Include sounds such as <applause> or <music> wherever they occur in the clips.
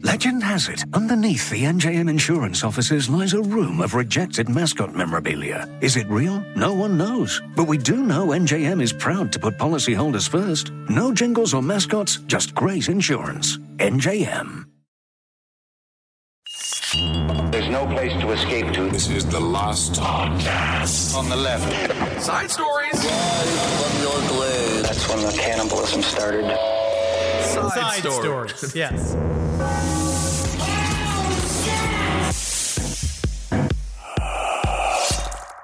Legend has it, underneath the NJM insurance offices lies a room of rejected mascot memorabilia. Is it real? No one knows. But we do know NJM is proud to put policyholders first. No jingles or mascots, just great insurance. NJM. There's no place to escape to. This is the last podcast. On the left. Side stories. From your. That's when the cannibalism started. Side, Side story. stories. Yes. <laughs>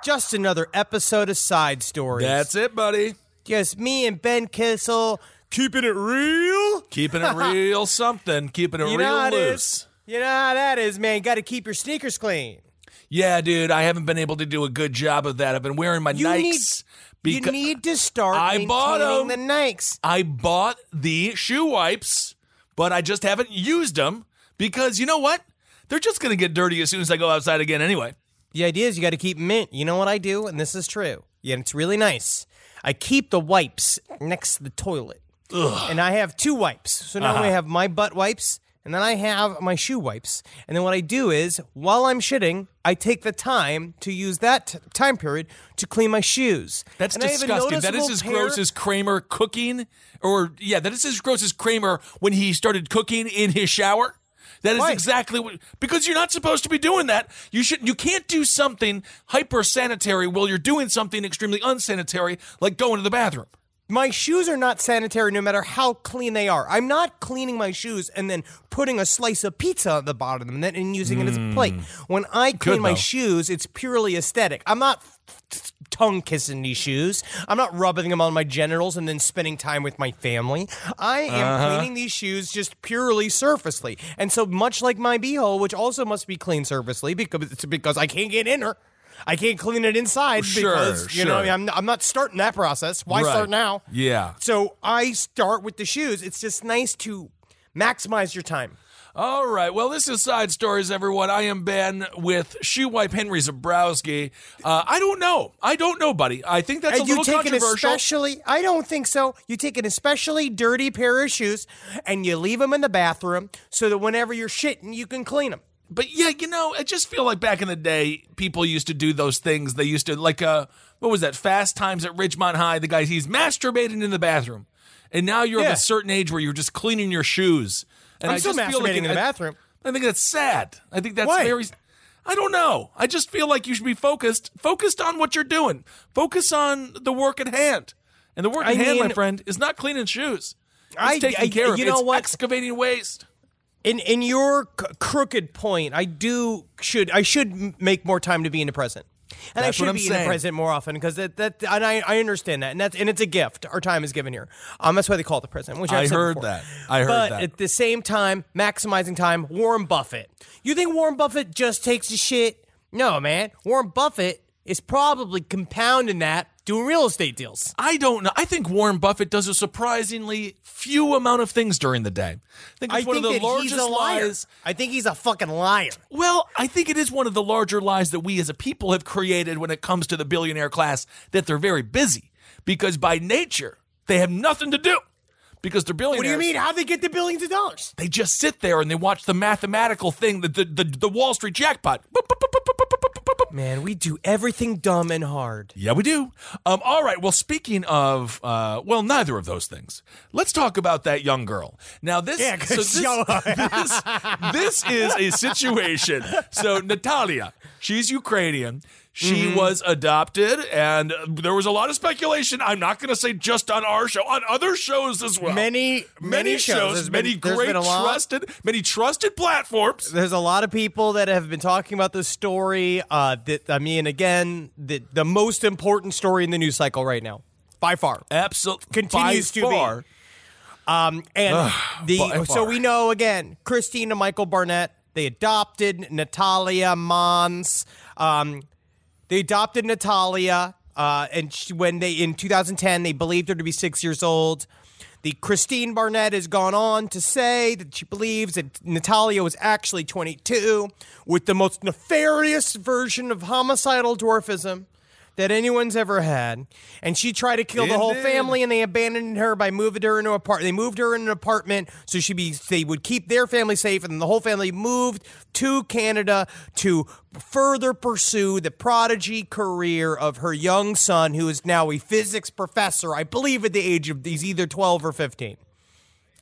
Just another episode of Side Stories. That's it, buddy. Just me and Ben Kissel keeping it real. Keeping it <laughs> real something. Keeping it You know real it loose. You know how that is, man. Got to keep your sneakers clean. Yeah, dude, I haven't been able to do a good job of that. I've been wearing my You Nikes. need, you need to start I bought maintaining 'em. the Nikes. I bought the shoe wipes, but I just haven't used them because you know what? They're just going to get dirty as soon as I go outside again anyway. The idea is you got to keep mint. You know what I do, and this is true. Yeah, it's really nice. I keep the wipes next to the toilet, and I have two wipes. So now Uh-huh. I have my butt wipes, and then I have my shoe wipes. And then what I do is, while I'm shitting, I take the time to use that t- time period to clean my shoes. That's And I have a disgusting. That is as pair- gross as Kramer cooking, or yeah, that is as gross as Kramer when he started cooking in his shower. That is Why? exactly what because you're not supposed to be doing that. You should you can't do something hyper sanitary while you're doing something extremely unsanitary like going to the bathroom. My shoes are not sanitary no matter how clean they are. I'm not cleaning my shoes and then putting a slice of pizza on the bottom of them and, then, and using it as a hmm. plate. When I clean Good, my though. shoes, it's purely aesthetic. I'm not tongue kissing these shoes. I'm not rubbing them on my genitals and then spending time with my family. I am uh-huh. cleaning these shoes just purely surfacely. And so much like my beehole, which also must be cleaned surfacely because because I can't get in her. I can't clean it inside Sure, because you know sure. I mean, I'm, I'm not starting that process. Why Right. start now? Yeah. So I start with the shoes. It's just nice to maximize your time. All right. Well, this is Side Stories, everyone. I am Ben with Shoe Wipe Henry Zabrowski. Uh, I don't know. I don't know, buddy. I think that's and a you little take an especially, I don't think so. You take an especially dirty pair of shoes and you leave them in the bathroom so that whenever you're shitting, you can clean them. But yeah, you know, I just feel like back in the day, people used to do those things. They used to like uh what was that? Fast Times at Ridgemont High. The guy he's masturbating in the bathroom, and now you're Yeah. of a certain age where you're just cleaning your shoes. And I'm I still just feel like masturbating in the bathroom. I think that's sad. I think that's Why? very. I don't know. I just feel like you should be focused, focused on what you're doing. Focus on the work at hand, and the work I at hand, my friend, is not cleaning shoes. It's I- taking I- care of. you know it's what? excavating waste. In in your c- crooked point, I do should I should make more time to be in the present, and That's I should be in the present more often because that that and I, I understand that and that's and it's a gift. Our time is given here. Um, that's why they call it the present. Which I've heard before. that. I heard that. but that. at the same time, maximizing time. Warren Buffett. You think Warren Buffett just takes the shit? No, man. Warren Buffett is probably compounding that doing real estate deals. I don't know. I think Warren Buffett does a surprisingly few amount of things during the day. I think it's I one think of the largest he's lies. I think he's a fucking liar. Well, I think it is one of the larger lies that we as a people have created when it comes to the billionaire class that they're very busy because by nature they have nothing to do because they're billionaires. What do you mean? How they get the billions of dollars? They just sit there and they watch the mathematical thing, the the, the, the Wall Street jackpot. Man, we do everything dumb and hard. Yeah, we do. Um, all right. Well, speaking of, uh, well, neither of those things. Let's talk about that young girl. Now, this, yeah, so this, <laughs> this, this is a situation. So Natalia, she's Ukrainian. She Mm-hmm. was adopted, and there was a lot of speculation. I'm not going to say just on our show, on other shows as well. Many, many, many shows. There's been- many great trusted, many trusted platforms. There's a lot of people that have been talking about this story. Uh, that I mean, again, the the most important story in the news cycle right now, by far. Absolutely, Continues to be. Um, and by the so far. we know again, Christina Michael Barnett. They adopted Natalia Mons. Um, They adopted Natalia, uh, and she, when they in 2010 they believed her to be six years old. The Kristine Barnett has gone on to say that she believes that Natalia was actually 22 with the most nefarious version of homicidal dwarfism that anyone's ever had. And she tried to kill the whole family and they abandoned her by moving her into a part. They moved her in an apartment so she be they would keep their family safe and the whole family moved to Canada to further pursue the prodigy career of her young son who is now a physics professor, I believe at the age of he's either 12 or 15.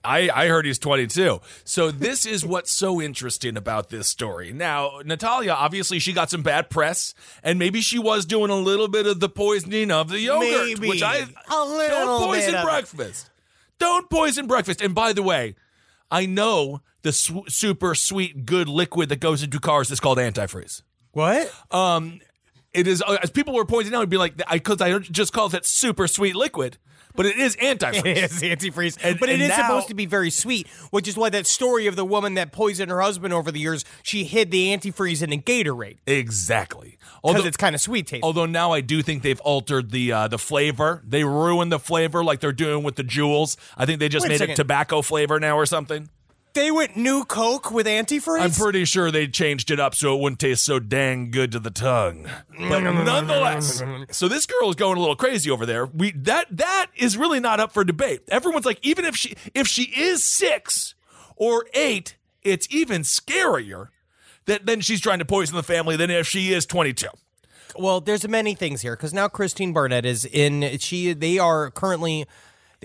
I, I heard he's 22. So this is what's so interesting about this story. Now, Natalia, obviously, she got some bad press, and maybe she was doing a little bit of the poisoning of the yogurt, Maybe. which I A little don't poison bit of it. breakfast. Don't poison breakfast. And by the way, I know the super sweet good liquid that goes into cars is called antifreeze. What? Um, it is uh, as people were pointing out, it'd be like because I just called it super sweet liquid, but it is antifreeze. <laughs> It is antifreeze, And- but it is now- supposed to be very sweet, which is why that story of the woman that poisoned her husband over the years, she hid the antifreeze in a Gatorade Exactly. because Although, it's kind of sweet tasting. although now I do think they've altered the uh, the flavor. They ruined the flavor like they're doing with the Juuls. I think they just Wait made it tobacco flavor now or something. They went new Coke with antifreeze. I'm pretty sure they changed it up so it wouldn't taste so dang good to the tongue. But mm. nonetheless, so this girl is going a little crazy over there. We that that is really not up for debate. Everyone's like, even if she if she is six or eight, it's even scarier that then she's trying to poison the family than if she is 22. Well, there's many things here because now Kristine Barnett is in. She they are currently.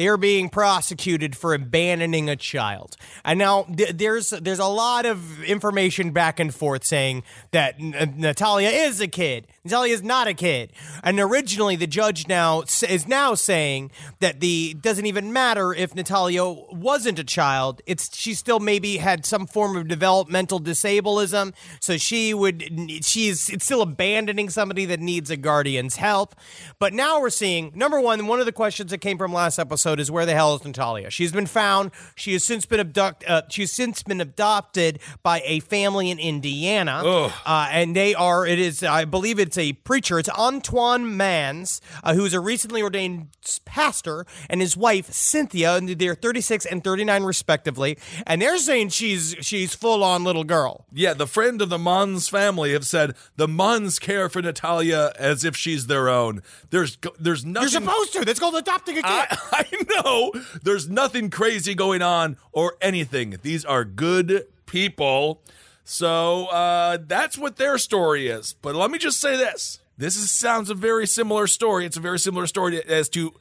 They are being prosecuted for abandoning a child, and now th- there's there's a lot of information back and forth saying that N- Natalia is a kid. Natalia is not a kid, and originally the judge now s- is now saying that the doesn't even matter if Natalia wasn't a child. It's she still maybe had some form of developmental disableism, so she would she's it's still abandoning somebody that needs a guardian's help. But now we're seeing number one, one of the questions that came from last episode is where the hell is Natalia? She's been found. She has since been abducted. Uh, she's since been adopted by a family in Indiana, uh, and they are. It is, I believe, it's a preacher. It's Antwon Mans, uh, who is a recently ordained pastor, and his wife Cynthia, and they're 36 and 39 respectively, and they're saying she's she's full on little girl. Yeah, the friend of the Mons family have said the Mons care for Natalia as if she's their own. There's there's nothing. You're supposed to. That's called adopting a kid. I, <laughs> I <laughs> know. There's nothing crazy going on or anything. These are good people. So uh, that's what their story is. But let me just say this: this is, sounds a very similar story. It's a very similar story as to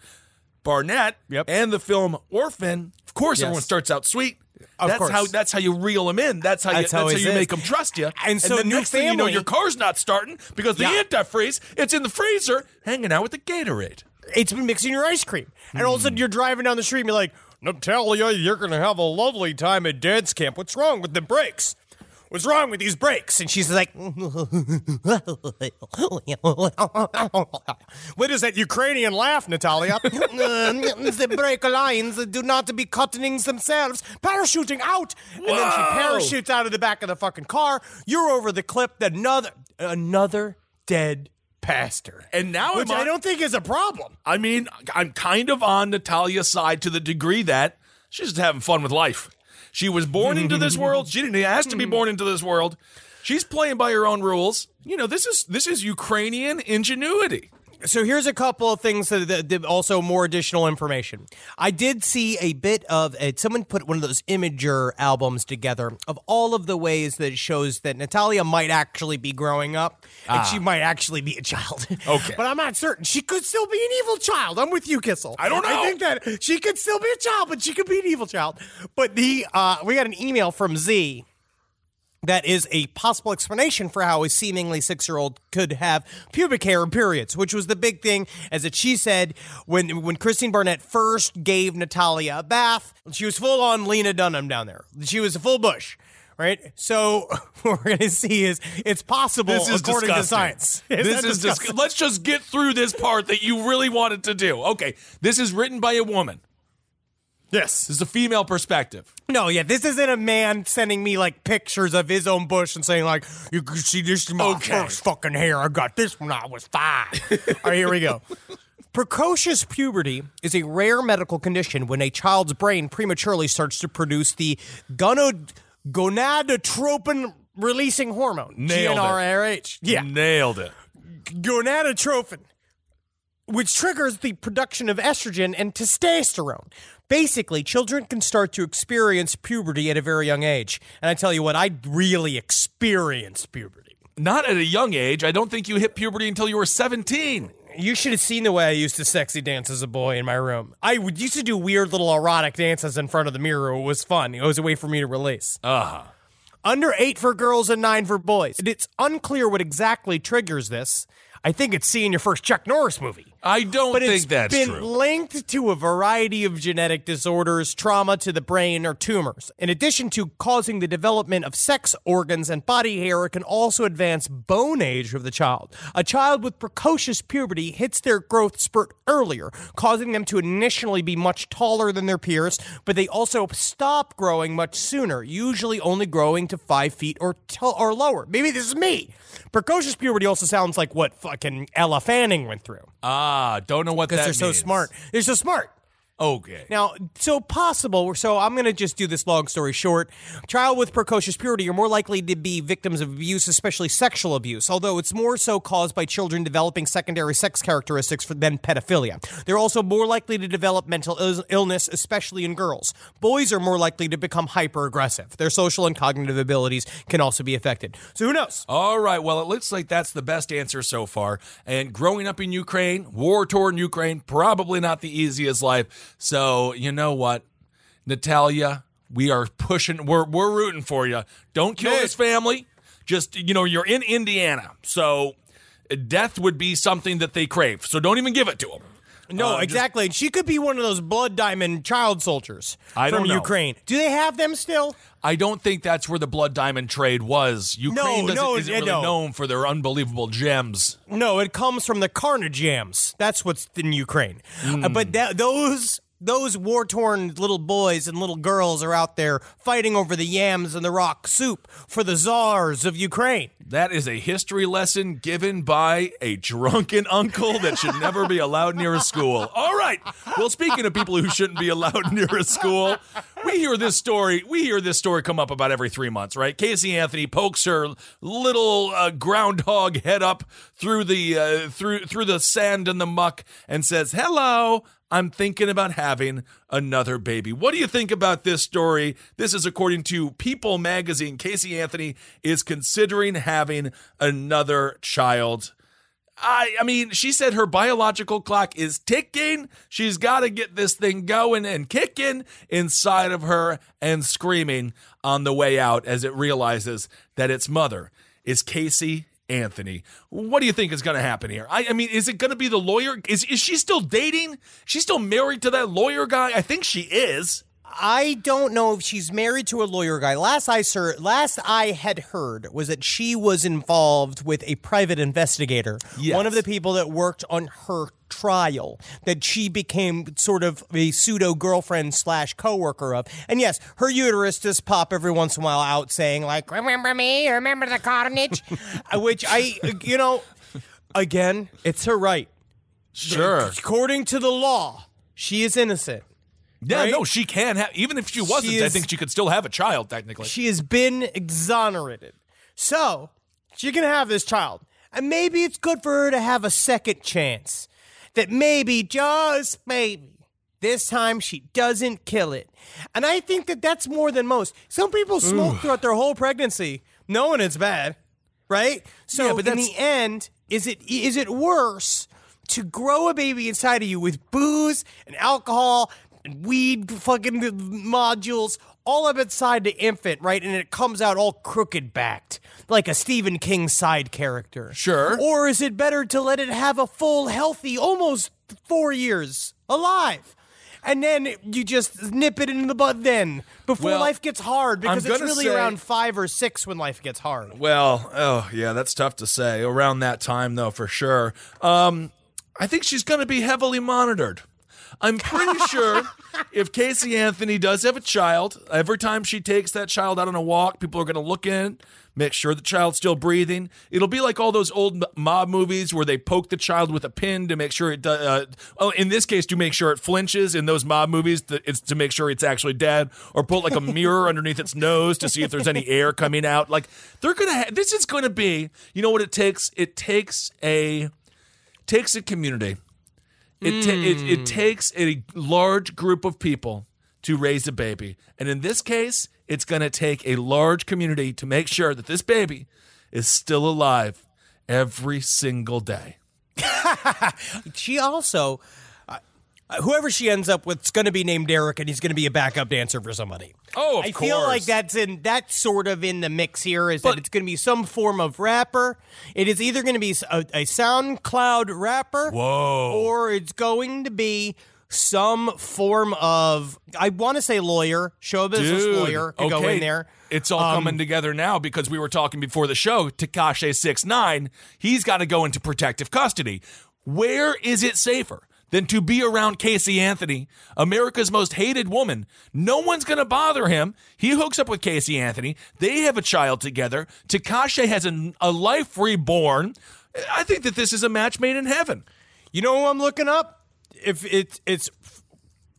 Barnett Yep. and the film Orphan. Of course, everyone starts out sweet. Of that's course. how that's how you reel them in. That's how That's you how that's how you is. make them trust you. And so the new next thing you know, your car's not starting because the Yeah. antifreeze it's in the freezer, hanging out with the Gatorade. It's been mixing your ice cream. And all of a sudden you're driving down the street and you're like, Natalia, you're going to have a lovely time at dance camp. What's wrong with the brakes? What's wrong with these brakes? And she's like, What is that Ukrainian laugh, Natalia? <laughs> the brake lines do not be cutting themselves, parachuting out. And then she parachutes out of the back of the fucking car. You're over the clip. Another, another dead pastor. And now Which I'm I don't think is a problem. I mean, I'm kind of on Natalia's side to the degree that she's just having fun with life. She was born into this <laughs> world. She didn't ask to be hmm. born into this world. She's playing by her own rules. You know, this is this is Ukrainian ingenuity. So here's a couple of things that, that, that also more additional information. I did see a bit of uh, someone put one of those Imgur albums together of all of the ways that it shows that Natalia might actually be growing up and she might actually be a child. <laughs> Okay. but I'm not certain. She could still be an evil child. I'm with you, Kissel. I don't know. I think that she could still be a child, but she could be an evil child. But the uh, we got an email from Z that is a possible explanation for how a seemingly six year old could have pubic hair and periods, which was the big thing, as that she said when when Kristine Barnett first gave Natalia a bath, she was full on Lena Dunham down there. She was a full bush. Right, so <laughs> what we're gonna see is it's possible This is according disgusting. to science. <laughs> Isn't this is disgusting? dis- let's just get through this part that you really wanted to do. Okay, this is written by a woman. Yes. This is a female perspective. No, yeah, this isn't a man sending me like pictures of his own bush and saying like, "You can see this is my Okay. first fucking hair. I got this when I was five. All right, here we go. <laughs> Precocious puberty is a rare medical condition when a child's brain prematurely starts to produce the gonad- gonadotropin releasing hormone. Nailed it. GnRH. Yeah. Nailed it. gonadotropin, which triggers the production of estrogen and testosterone. Basically, children can start to experience puberty at a very young age. And I tell you what, I really experienced puberty. Not at a young age. I don't think you hit puberty until you were 17. You should have seen the way I used to sexy dance as a boy in my room. I would used to do weird little erotic dances in front of the mirror. It was fun. It was a way for me to release. Uh-huh. Under eight for girls and nine for boys. And It's unclear what exactly triggers this. I think it's seeing your first Chuck Norris movie. I don't but think it's that's been true. linked to a variety of genetic disorders, trauma to the brain, or tumors. In addition to causing the development of sex organs and body hair, it can also advance bone age of the child. A child with precocious puberty hits their growth spurt earlier, causing them to initially be much taller than their peers, but they also stop growing much sooner, usually only growing to five feet or t- or lower. Maybe this is me. Precocious puberty also sounds like what fucking Elle Fanning went through Ah, don't know what that because they're so smart. They're so smart. Okay. Now, so possible. So I'm going to just do this long story short. Child with precocious puberty are more likely to be victims of abuse, especially sexual abuse, although it's more so caused by children developing secondary sex characteristics than pedophilia. They're also more likely to develop mental Ill- illness, especially in girls. Boys are more likely to become hyper aggressive. Their social and cognitive abilities can also be affected. So who knows? All right. Well, it looks like that's the best answer so far. And growing up in Ukraine, war torn Ukraine, probably not the easiest life. So, you know what? Natalia, we are pushing, we're, we're rooting for you. Don't kill Hey. this family. Just, you know, you're in Indiana. So, death would be something that they crave. So, don't even give it to them. No, Uh, just- exactly. And she could be one of those blood diamond child soldiers I from. Ukraine. Do they have them still? I don't think that's where the blood diamond trade was. Ukraine doesn't, no, isn't really no. known for their unbelievable gems. No, it comes from the carnage yams. That's what's in Ukraine. Uh, Hmm. but that, those those war torn little boys and little girls are out there fighting over the yams and the rock soup for the czars of Ukraine. That is a history lesson given by a drunken uncle that should never be allowed near a school. All right. Well, speaking of people who shouldn't be allowed <laughs> near a school, we hear this story. We hear this story come up about every three months, right? Casey Anthony pokes her little uh, groundhog head up through the uh, through through the sand and the muck and says, "Hello." I'm thinking about having another baby. What do you think about this story? This is according to People magazine. Casey Anthony is considering having another child. I I mean, she said her biological clock is ticking. She's got to get this thing going and kicking inside of her and screaming on the way out as it realizes that its mother is Casey Anthony. What do you think is going to happen here? I, I mean, is it going to be the lawyer? Is is she still dating? She's still married to that lawyer guy? I think she is. I don't know if she's married to a lawyer guy. Last I sir, last I had heard was that she was involved with a private investigator. Yes. One of the people that worked on her trial that she became sort of a pseudo girlfriend slash coworker of. And yes, her uterus does pop every once in a while out saying like, "Remember me? Remember the carnage?" <laughs> Uh, which I, you know, again, it's her right. Sure. According to the law, she is innocent. Yeah, Right? no, she can have. Even if she wasn't, I is- think she could still have a child technically. She has been exonerated. So she can have this child. And maybe it's good for her to have a second chance. That maybe, just maybe, this time she doesn't kill it. And I think that that's more than most. Some people smoke throughout their whole pregnancy knowing it's bad, right? So Yeah, but in that's- the end, is it is it worse to grow a baby inside of you with booze and alcohol and weed fucking modules all up inside the infant, right? And it comes out all crooked backed, like a Stephen King side character. Sure. Or is it better to let it have a full, healthy, almost four years alive? And then you just nip it in the bud then before Well, life gets hard because it's really say- around five or six when life gets hard. Well, oh yeah, that's tough to say. Around that time, though, for sure. Um, I think she's going to be heavily monitored. I'm pretty sure if Casey Anthony does have a child, every time she takes that child out on a walk, people are going to look in, make sure the child's still breathing. It'll be like all those old mob movies where they poke the child with a pin to make sure it does. Uh, oh, in this case, to make sure it flinches. In those mob movies, it's to make sure it's actually dead, or put like a mirror underneath its nose to see if there's any air coming out. Like they're gonna. Ha- this is going to be. You know what it takes? It takes a takes a community. It, ta- it it hmm. takes a large group of people to raise a baby, and in this case, it's going to take a large community to make sure that this baby is still alive every single day. <laughs> She also, whoever she ends up with, is going to be named Eric, and he's going to be a backup dancer for somebody. Oh, of I feel like that's in that's sort of in the mix here. Is But- that it's going to be some form of rapper? It is either going to be a, a SoundCloud rapper, Whoa. or it's going to be some form of I want to say lawyer, show business Dude, lawyer to go in there. It's all Um, coming together now because we were talking before the show. Tekashi six nine, he's got to go into protective custody. Where is it safer than to be around Casey Anthony, America's most hated woman? No one's going to bother him. He hooks up with Casey Anthony. They have a child together. Tekashi has a, a life reborn. I think that this is a match made in heaven. You know who I'm looking up? If it's it's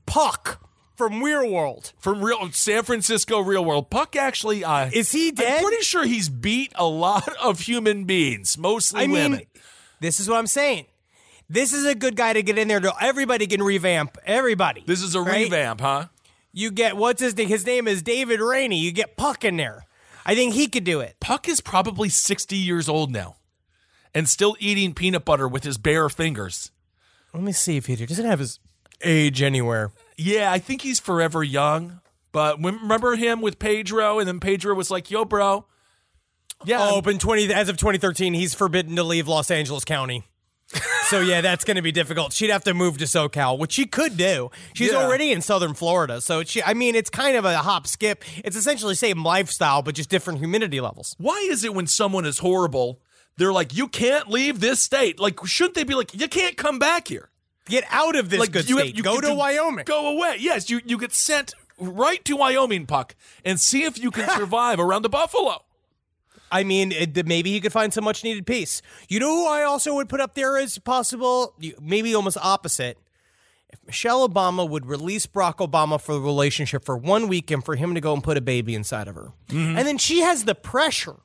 Puck from Weird World. From real San Francisco real world, Puck actually uh, Is he dead? I'm pretty sure he's beat a lot of human beings, mostly I women. mean, this is what I'm saying. This is a good guy to get in there. To everybody can revamp. Everybody. This is a right? revamp, huh? You get what's his name? His name is David Rainey. You get Puck in there. I think he could do it. Puck is probably 60 years old now and still eating peanut butter with his bare fingers. Let me see if he doesn't have his age anywhere. Yeah, I think he's forever young. But remember him with Pedro, and then Pedro was like, yo, bro. Yeah. Oh, but 20 as of 2013, he's forbidden to leave Los Angeles County. So yeah, that's going to be difficult. She'd have to move to SoCal, which she could do. She's Yeah. already in Southern Florida, so she. I mean, it's kind of a hop skip. It's essentially same lifestyle, but just different humidity levels. Why is it when someone is horrible, they're like, you can't leave this state? Like, shouldn't they be like, you can't come back here? Get out of this like good you state. you Go to Wyoming. Go away. Yes, you you get sent right to Wyoming, Puck, and see if you can <laughs> survive around the buffalo. I mean, it, maybe he could find some much needed peace. You know who I also would put up there as possible, maybe almost opposite. If Michelle Obama would release Barack Obama for the relationship for one week and for him to go and put a baby inside of her. Mm-hmm. And then she has the pressure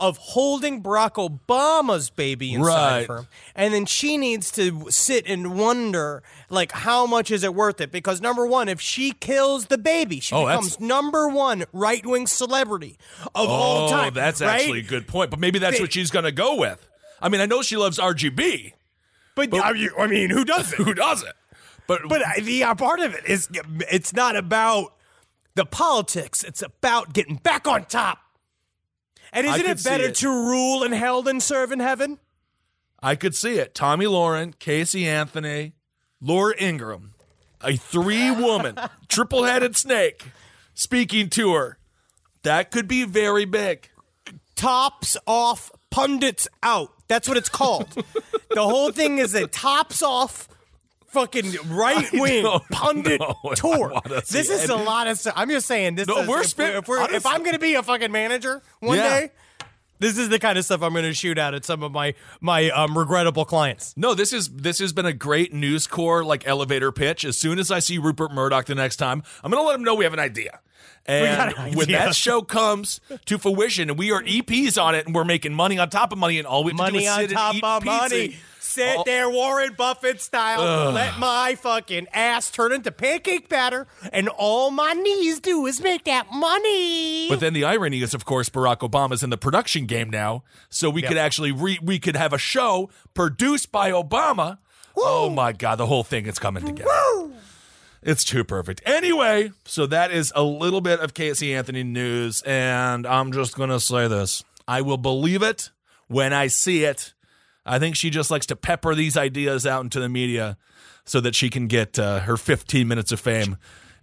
of holding Barack Obama's baby inside Right. And then she needs to sit and wonder, like, how much is it worth it? Because number one, if she kills the baby, she Oh, becomes number one right wing celebrity of all time. Oh, that's right? actually a good point. But maybe that's They- what she's going to go with. I mean, I know she loves RGB. But, I mean- I mean, who doesn't? <laughs> Who doesn't? But But the uh, part of it is it's not about the politics. It's about getting back on top. And isn't it better it. to rule in hell than serve in heaven? I could see it. Tomi Lahren, Casey Anthony, Laura Ingraham, a three woman, <laughs> triple headed snake speaking to her. That could be very big. Tops off, pundits out. That's what it's called. <laughs> the whole thing is a tops off. Fucking right wing pundit tour. This is it. a lot of stuff. I'm just saying this. No, is, we're if, if, we're, if I'm going to be a fucking manager one Yeah. day, this is the kind of stuff I'm going to shoot out at some of my my um, regrettable clients. No, this is this has been a great news core like elevator pitch. As soon as I see Rupert Murdoch the next time, I'm going to let him know we have an idea. And an when that show comes to fruition and we are EPs on it and we're making money on top of money and all we have to do money is on sit top and eat of pizza. money. Sit All- there, Warren Buffett style. Let my fucking ass turn into pancake batter, and all my knees do is make that money. But then the irony is, of course, Barack Obama's in the production game now, so we could actually re- we could have a show produced by Obama. Oh my God, the whole thing is coming together. It's too perfect. Anyway, so that is a little bit of Casey Anthony news, and I'm just gonna say this: I will believe it when I see it. I think she just likes to pepper these ideas out into the media so that she can get uh, her 15 minutes of fame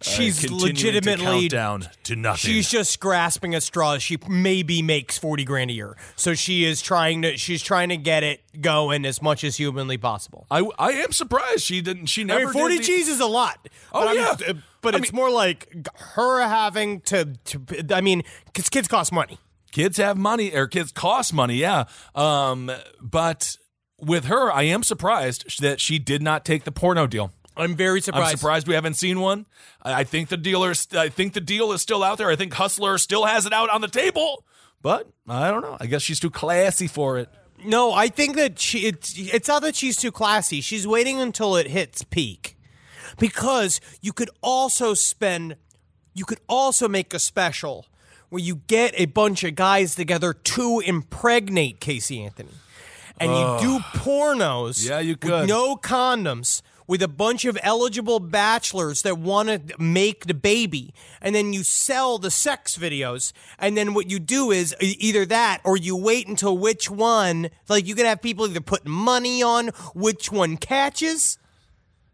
she's continuing to legitimately count down to nothing. She's just grasping at straws. She maybe makes forty grand a year, so she is trying to. She's trying to get it going as much as humanly possible. I, I am surprised she didn't. She I never. mean, forty did the- G's is a lot. Oh, but yeah. uh, but I it's mean- more like her having to. to I mean, because kids cost money. Kids have money or kids cost money yeah um but with her i am surprised that she did not take the porno deal I'm very surprised. i'm surprised we haven't seen one i think the dealers i think the deal is still out there i think hustler still has it out on the table but i don't know i guess she's too classy for it No, I think that she. It's it's not that she's too classy. She's waiting until it hits peak, because you could also spend. You could also make a special where you get a bunch of guys together to impregnate Casey Anthony, and you do pornos. Yeah, you with could. no condoms. With a bunch of eligible bachelors that want to make the baby, and then you sell the sex videos, and then what you do is either that or you wait until which one, like you can have people either put money on which one catches.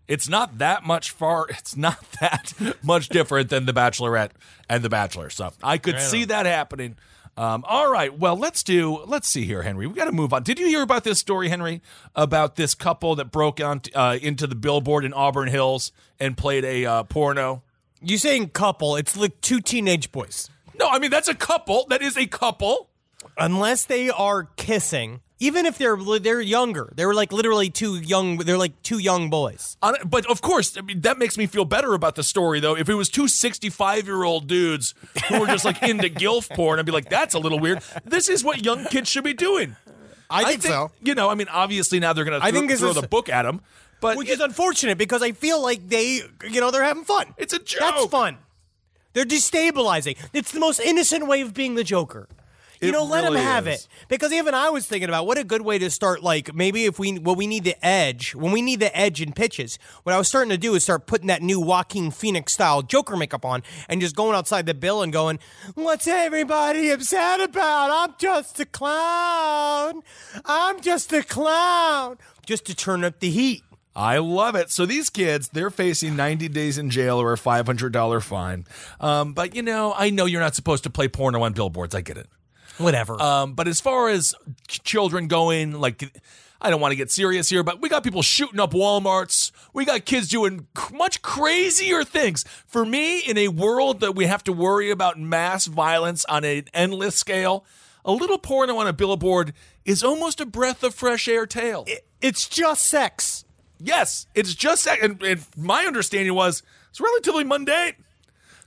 It's not that much far <laughs> it's not that much different than the bachelorette and the bachelor so i could see that happening. Um, all right well let's do let's see here henry we got to move on. Did you hear about this story henry? About this couple that broke on, uh, into the billboard in auburn hills and played a uh, porno? You saying couple? It's like two teenage boys. no i mean that's a couple that is a couple. Unless they are kissing, even if they're they're younger, they're like literally two young. They're like two young boys. But of course, I mean, that makes me feel better about the story, though. If it was two 65 year old dudes who were just like into GILF porn, I'd be like, that's a little weird. This is what young kids should be doing. I think so. You know, I mean, obviously now they're going to I throw, think throw is- the book at them, but Which it- is unfortunate because I feel like they, you know, they're having fun. It's a joke. That's fun. They're destabilizing. It's the most innocent way of being the Joker. You know, let really them have is. it. Because even I was thinking about what a good way to start. Like maybe if we, well, we need the edge. When we need the edge in pitches, what I was starting to do is start putting that new Joaquin Phoenix style Joker makeup on and just going outside the bill and going, "What's everybody upset about? I'm just a clown. I'm just a clown." Just to turn up the heat. I love it. So these kids, they're facing 90 days in jail or a $500 fine. Um, but, you know, I know you're not supposed to play porno on billboards. I get it. Whatever. Um, but as far as children going, like, I don't want to get serious here, but we got people shooting up Walmarts. We got kids doing much crazier things. For me, in a world that we have to worry about mass violence on an endless scale, a little porno on a billboard is almost a breath of fresh air tale. it's just sex. yes, it's just that. And, and my understanding was it's relatively mundane.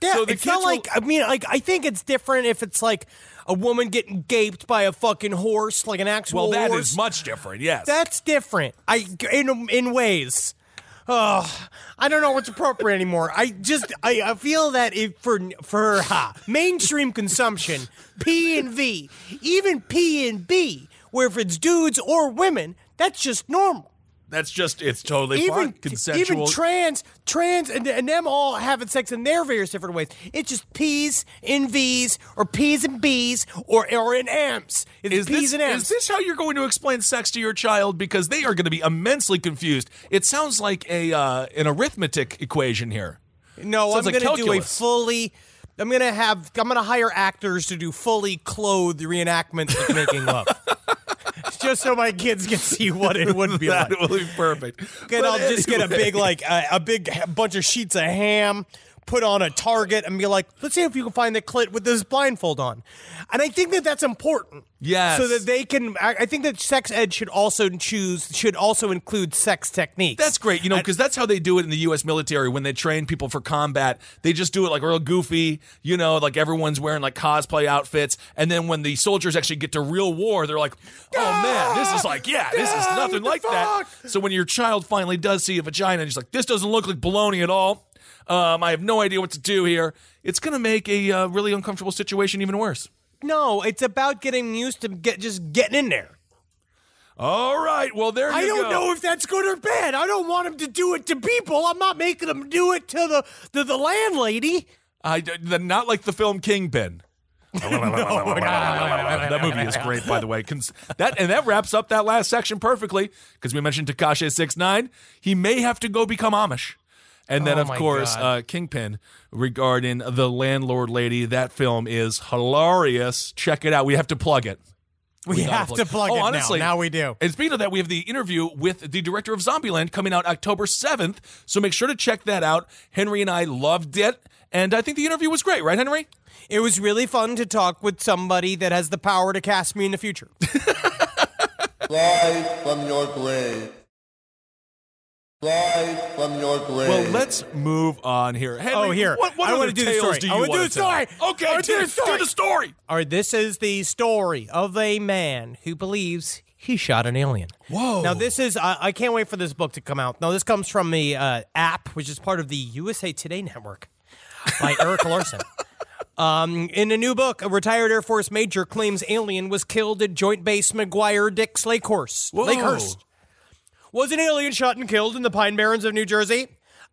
Yeah, So it's not will- like I mean, like I think it's different if it's like a woman getting gaped by a fucking horse, like an actual horse. Well, that horse. is much different. Yes. That's different. I in in ways. Oh, I don't know what's appropriate anymore. I just I, I feel that if for for ha, mainstream consumption, P and V, even P and B, where if it's dudes or women, that's just normal. That's just, it's totally even fine. Consensual. even trans trans and, and them all having sex in their various different ways. It's just P's in V's or P's and B's or or in M's. It's Is P's this, and M's. is this how you're going to explain sex to your child? Because they are going to be immensely confused. It sounds like a uh, an arithmetic equation here. no, I'm sounds like going to do a fully. I'm gonna have. I'm gonna hire actors to do fully clothed reenactments of making love, <laughs> just so my kids can see what it would be <laughs> that like. will be perfect. And I'll just get a big like a big bunch of sheets of ham, put on a target, and be like, let's see if you can find the clit with this blindfold on. And I think that that's important. Yes. So that they can. I, I think that sex ed should also choose should also include sex techniques. That's great, you know, because that's how they do it in the U.S. military when they train people for combat. They just do it like real goofy, you know, like everyone's wearing like cosplay outfits, and then when the soldiers actually get to real war, they're like, "Oh man, this is like, yeah, this is nothing like that." So when your child finally does see a vagina, and he's like, "This doesn't look like baloney at all." Um, I have no idea what to do here. It's going to make a uh, really uncomfortable situation even worse. no. It's about getting used to get just getting in there. All right, well there you I don't go. know if that's good or bad. I don't want him to do it to people. I'm not making him do it to the to the landlady. I not like the film Kingpin. that movie is great, by the way. That and that wraps up that last section perfectly because we mentioned Tekashi six nine. He may have to go become Amish, And then, Oh of course, uh, Kingpin regarding the landlord lady. That film is hilarious. Check it out. We have to plug it. We, gotta have to plug oh, it honestly, now. Now we do. And speaking of that, we have the interview with the director of Zombieland coming out October 7th. So make sure to check that out. Henry and I loved it. And I think the interview was great, right, Henry? It was really fun to talk with somebody that has the power to cast me in the future. <laughs> Rise from your grave. Rise from your grave. Well, let's move on here. Henry, Oh, here. What, what I wanna do the tales story. do I you wanna do the to tell? story. Okay, I wanna do do, the story. do the story. All right, this is the story of a man who believes he shot an alien. Whoa. Now, this is, I I can't wait for this book to come out. Now, this comes from the uh, app, which is part of the USA Today network by Eric <laughs> Larson. Um, in a new book, a retired Air Force major claims alien was killed at Joint Base McGuire Dix Lakehurst. Whoa. Lakehurst. Was an alien shot and killed in the Pine Barrens of New Jersey?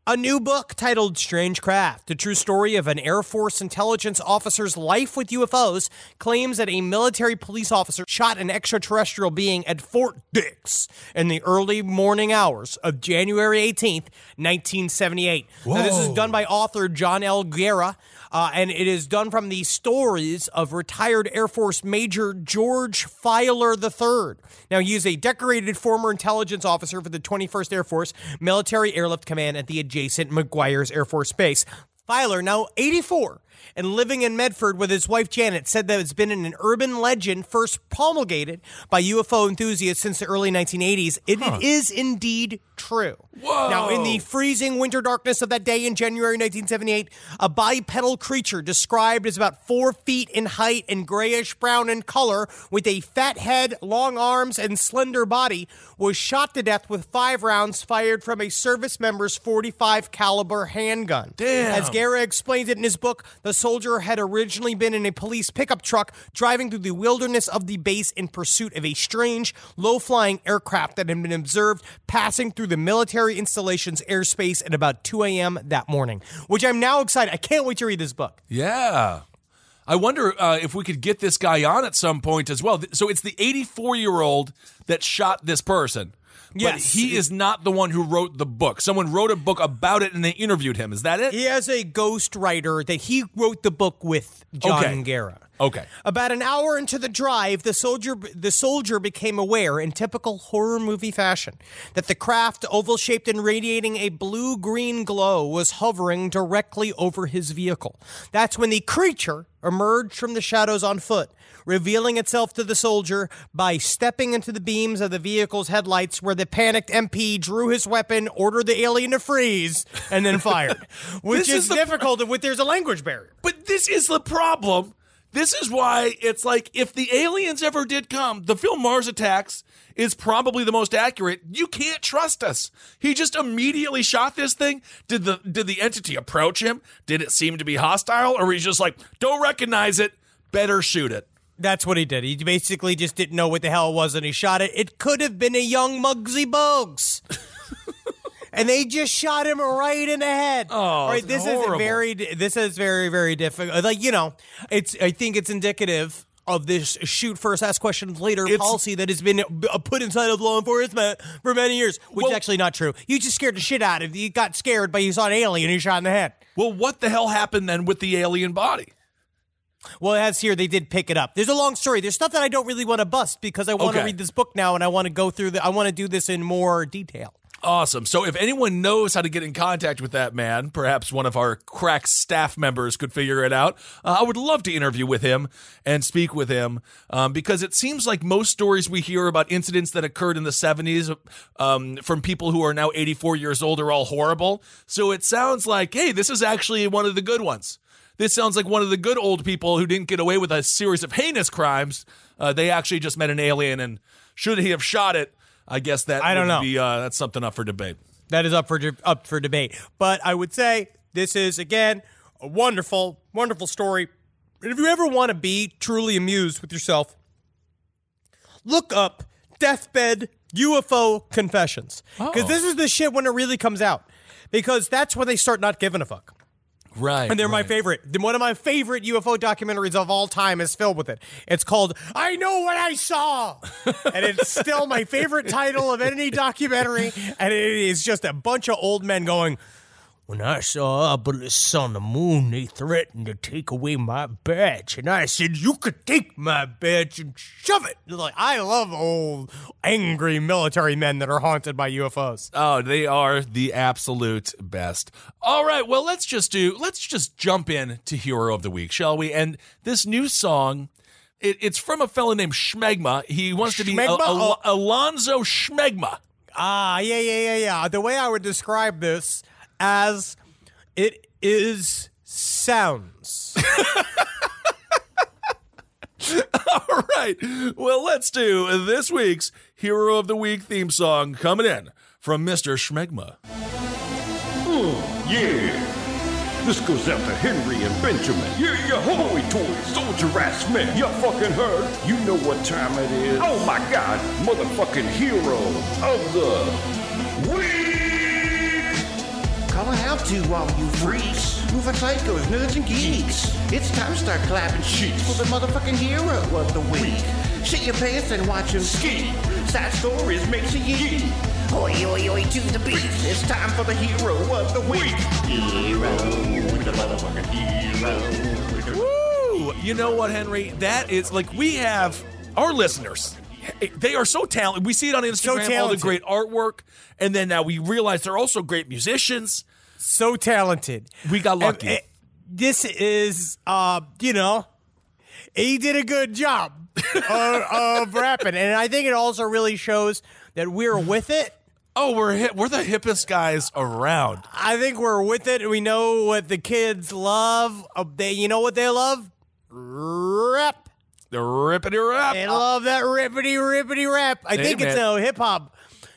A new book titled Strange Craft, the true story of an Air Force intelligence officer's life with UFOs, claims that a military police officer shot an extraterrestrial being at Fort Dix in the early morning hours of January 18th, 1978. Now, this is done by author John L. Guerra. Uh, and it is done from the stories of retired Air Force Major George Filer III. Now, he is a decorated former intelligence officer for the 21st Air Force Military Airlift Command at the adjacent McGuire's Air Force Base. Filer, now 84, and living in Medford with his wife Janet, said that it's been an urban legend first promulgated by UFO enthusiasts since the early 1980s. It is indeed true. Now, in the freezing winter darkness of that day in January 1978, a bipedal creature described as about four feet in height and grayish brown in color, with a fat head, long arms, and slender body, was shot to death with five rounds fired from a service member's 45 caliber handgun. Damn. As Guerra explains it in his book, the soldier had originally been in a police pickup truck driving through the wilderness of the base in pursuit of a strange, low flying aircraft that had been observed passing through the military installation's airspace at about 2 a.m. that morning. Which I'm now excited. I can't wait to read this book. Yeah. I wonder uh, if we could get this guy on at some point as well. So it's the 84 year old that shot this person. But Yes. he is not the one who wrote the book. Someone wrote a book about it and they interviewed him. Is that it? He has a ghost writer that he wrote the book with, John Okay. Guerra. Okay. About an hour into the drive, the soldier the soldier became aware, in typical horror movie fashion, that the craft, oval shaped and radiating a blue green glow, was hovering directly over his vehicle. That's when the creature emerged from the shadows on foot, revealing itself to the soldier by stepping into the beams of the vehicle's headlights, where the panicked MP drew his weapon, ordered the alien to freeze, and then fired. <laughs> Which is, is difficult if there's a language barrier. But this is the problem. This is why it's like if the aliens ever did come, the film Mars Attacks is probably the most accurate. You can't trust us. He just immediately shot this thing. Did the did the entity approach him? Did it seem to be hostile, or he's just like, don't recognize it, better shoot it? That's what he did. He basically just didn't know what the hell it was and he shot it. It could have been a young Muggsy Bogues. <laughs> and they just shot him right in the head. Oh, All right, this horrible. is very this is very very difficult. Like, you know, it's I think it's indicative of this shoot first ask questions later It's- policy that has been put inside of law enforcement for many years, which Well- is actually not true. You just scared the shit out of you. You got scared, but you saw an alien, you shot in the head. Well, what the hell happened then with the alien body? Well, as here, they did pick it up. There's a long story. There's stuff that I don't really want to bust because I want to Okay. read this book now and I want to go through the. I want to do this in more detail. Awesome. So if anyone knows how to get in contact with that man, perhaps one of our crack staff members could figure it out. Uh, I would love to interview with him and speak with him um, because it seems like most stories we hear about incidents that occurred in the 70s um, from people who are now 84 years old are all horrible. So it sounds like, hey, this is actually one of the good ones. This sounds like one of the good old people who didn't get away with a series of heinous crimes. Uh, they actually just met an alien, and should he have shot it? I guess that I don't know. Be, uh, that's something up for debate. That is up for de- up for debate. But I would say this is again a wonderful, wonderful story. And if you ever want to be truly amused with yourself, look up deathbed UFO confessions because Oh. this is the shit when it really comes out. Because that's when they start not giving a fuck. Right. And they're my favorite. One of my favorite UFO documentaries of all time is filled with it. It's called I Know What I Saw. <laughs> and it's still my favorite title of any documentary. And it is just a bunch of old men going, When I saw Obelisk on the moon, they threatened to take away my badge. And I said, You could take my badge and shove it. Like, I love old, angry military men that are haunted by UFOs. Oh, they are the absolute best. All right, well, let's just do let's just jump in to Hero of the Week, shall we? And this new song, it, it's from a fellow named Schmegma. He wants to be Schmegma? Al- Al-. Alonzo Schmegma. Ah, yeah, yeah, yeah, yeah. The way I would describe this as it is sounds. <laughs> All right, well, let's do this week's Hero of the Week theme song coming in from Mr. Schmegma. Hmm, yeah. This goes out to Henry and Benjamin. Yeah, yeah, holy toy, soldier ass man. You fucking heard? You know what time it is. Oh my god, motherfucking hero of the week. Call it out to all you freaks, moving psychos, nerds, and geeks. It's time to start clapping cheeks for the motherfucking hero of the week. Shit your pants and watch him ski. Sad stories makes you yee. Oi, oi, oi, to the beat. It's time for the hero of the week. Hero, the motherfucking hero. Woo! You know what, Henry? That is like we have our listeners. They are so talented. We see it on Instagram, all the great artwork, and then now we realize they're also great musicians. So talented. We got lucky. And, uh, this is, uh, you know, he did a good job <laughs> of, of rapping, and I think it also really shows that we're with it. Oh, we're hip, we're the hippest guys around. I think we're with it. We know what the kids love. Uh, They, you know what they love? Rap. The rippity rap. They love that rippity rippity rap. I Hey, think it's man. a hip hop.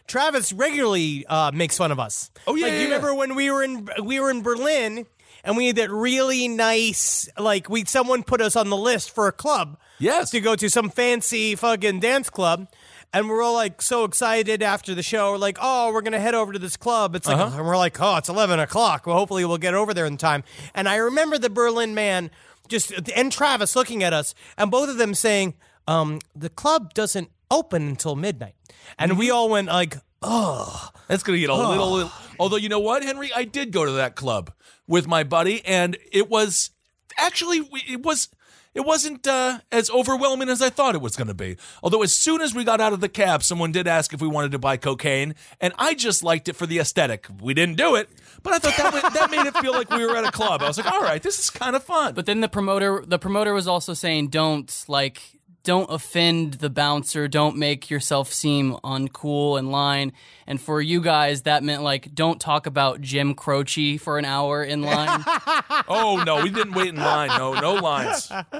Travis regularly uh, makes fun of us. Oh, yeah, like yeah, you yeah. remember when we were in we were in Berlin and we had that really nice like we someone put us on the list for a club. Yes. to go to some fancy fucking dance club. And we're all like so excited after the show. We're like, oh, we're gonna head over to this club. It's like, Uh-huh. and we're like, oh, it's eleven o'clock. Well, hopefully we'll get over there in time. And I remember the Berlin man just and Travis looking at us, and both of them saying, um, the club doesn't open until midnight. And we all went like, oh, That's gonna get a little, little. Although you know what, Henry, I did go to that club with my buddy, and it was actually it was it wasn't uh, as overwhelming as I thought it was going to be. Although as soon as we got out of the cab, someone did ask if we wanted to buy cocaine, and I just liked it for the aesthetic. We didn't do it, but I thought that wa- that made it feel like we were at a club. I was like, all right, this is kind of fun. But then the promoter, the promoter was also saying, don't like, don't offend the bouncer. Don't make yourself seem uncool in line. And for you guys, that meant like, don't talk about Jim Croce for an hour in line. <laughs> oh no, we didn't wait in line. No, no lines. <laughs>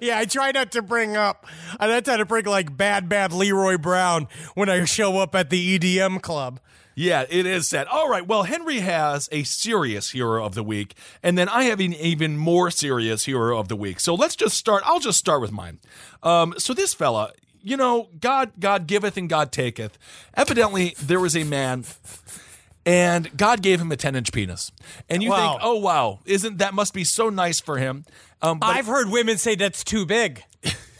yeah. I try not to bring up. I not try to bring like bad, bad Leroy Brown when I show up at the EDM club. Yeah, it is sad. All right. Well, Henry has a serious hero of the week, and then I have an even more serious hero of the week. So let's just start. I'll just start with mine. Um, so this fella, you know, God, God giveth and God taketh. Evidently, there was a man. And God gave him a 10 inch penis. And you Wow. think, oh, wow, isn't that must be so nice for him? Um, but I've heard women say that's too big.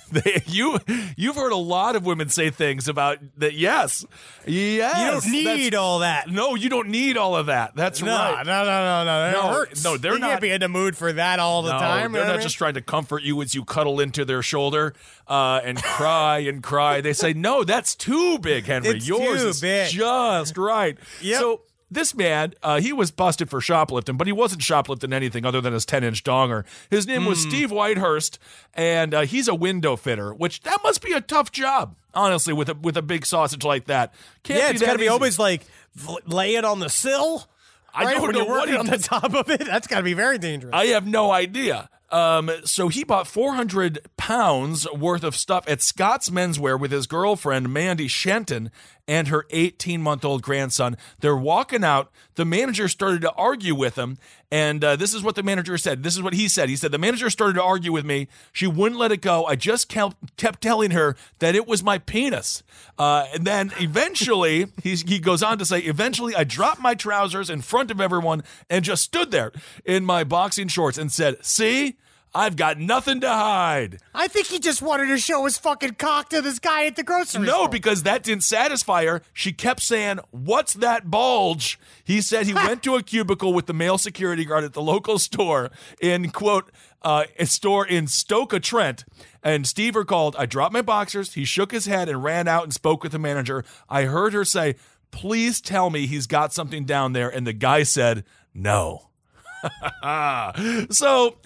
<laughs> they, you, you've heard a lot of women say things about that. Yes. Yes. You don't need all that. No, you don't need all of that. That's No, right. no, no, no, no. No, hurts. no, they're you not- can't be in the mood for that all the No, time. they're not I just trying to comfort you as you cuddle into their shoulder uh, and cry and cry. They say, "No, that's too big, Henry. It's Yours too is big." just right." Yep. So this man, uh, he was busted for shoplifting, but he wasn't shoplifting anything other than his ten-inch donger. His name was Hmm. Steve Whitehurst, and uh, he's a window fitter, which that must be a tough job, honestly, with a with a big sausage like that. Can't Yeah, be it's got to be always like lay it on the sill. I right? don't when know you're what he on the top of it. That's got to be very dangerous. I have no idea. Um, so he bought 400 pounds worth of stuff at Scott's Menswear with his girlfriend, Mandy Shenton, and her 18 month old grandson. They're walking out. The manager started to argue with him. And uh, this is what the manager said. This is what he said. He said, The manager started to argue with me. She wouldn't let it go. I just kept, kept telling her that it was my penis. Uh, and then eventually, <laughs> he's, he goes on to say, Eventually, I dropped my trousers in front of everyone and just stood there in my boxing shorts and said, See? I've got nothing to hide. I think he just wanted to show his fucking cock to this guy at the grocery No, store. No, because that didn't satisfy her. She kept saying, What's that bulge? He said he <laughs> went to a cubicle with the male security guard at the local store in, quote, uh, a store in Stoke Trent. And Steve recalled, I dropped my boxers. He shook his head and ran out and spoke with the manager. I heard her say, Please tell me he's got something down there. And the guy said, No. <laughs> so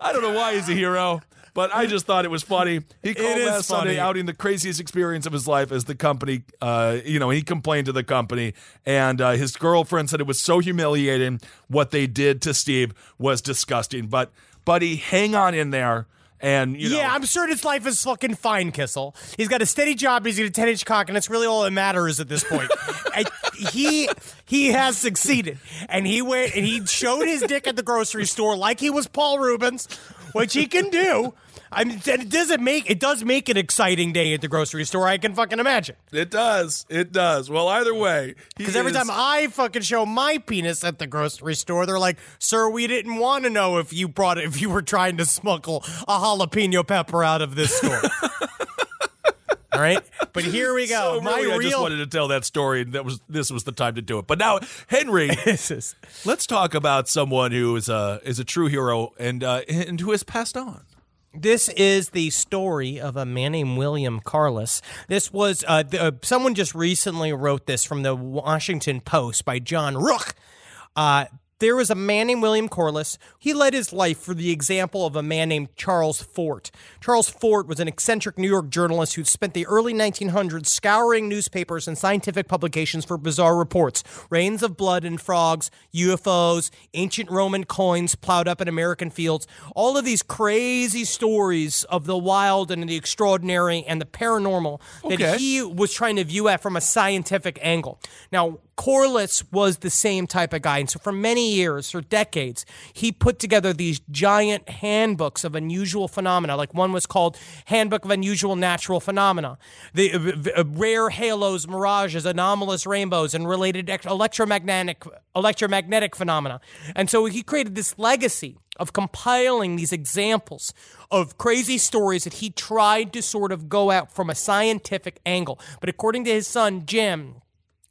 I don't know why he's a hero, but I just thought it was funny. He called last Sunday funny. outing the craziest experience of his life as the company, uh, you know, he complained to the company, and uh, his girlfriend said it was so humiliating. What they did to Steve was disgusting. But, buddy, hang on in there. And, you know, yeah, I'm sure his life is fucking fine, Kissel. He's got a steady job. He's got a 10 inch cock, and that's really all that matters at this point. <laughs> And he he has succeeded, and he went and he showed his dick at the grocery store like he was Paul Reubens, which he can do. I mean, it doesn't make it does make an exciting day at the grocery store. I can fucking imagine. it does. It does. Well, either way. Because every time I fucking show my penis at the grocery store, they're like, "Sir, we didn't want to know if you brought it, if you were trying to smuggle a jalapeno pepper out of this store." <laughs> All right, but here we go. So my really, I just wanted to tell that story. and That was this was the time to do it. But now, Henry, <laughs> is let's talk about someone who is a is a true hero and uh, and who has passed on. This is the story of a man named William Corliss. This was uh, th- uh, someone just recently wrote this from the Washington Post by John Rook. Uh, there was a man named William Corliss. He led his life for the example of a man named Charles Fort. Charles Fort was an eccentric New York journalist who spent the early 1900s scouring newspapers and scientific publications for bizarre reports rains of blood and frogs, UFOs, ancient Roman coins plowed up in American fields. All of these crazy stories of the wild and the extraordinary and the paranormal Okay. that he was trying to view at from a scientific angle. Now, Corliss was the same type of guy. And so for many years, for decades, he put together these giant handbooks of unusual phenomena. Like one was called Handbook of Unusual Natural Phenomena. The uh, uh, rare halos, mirages, anomalous rainbows, and related electromagnetic electromagnetic phenomena. And so he created this legacy of compiling these examples of crazy stories that he tried to sort of go out from a scientific angle. But according to his son, Jim,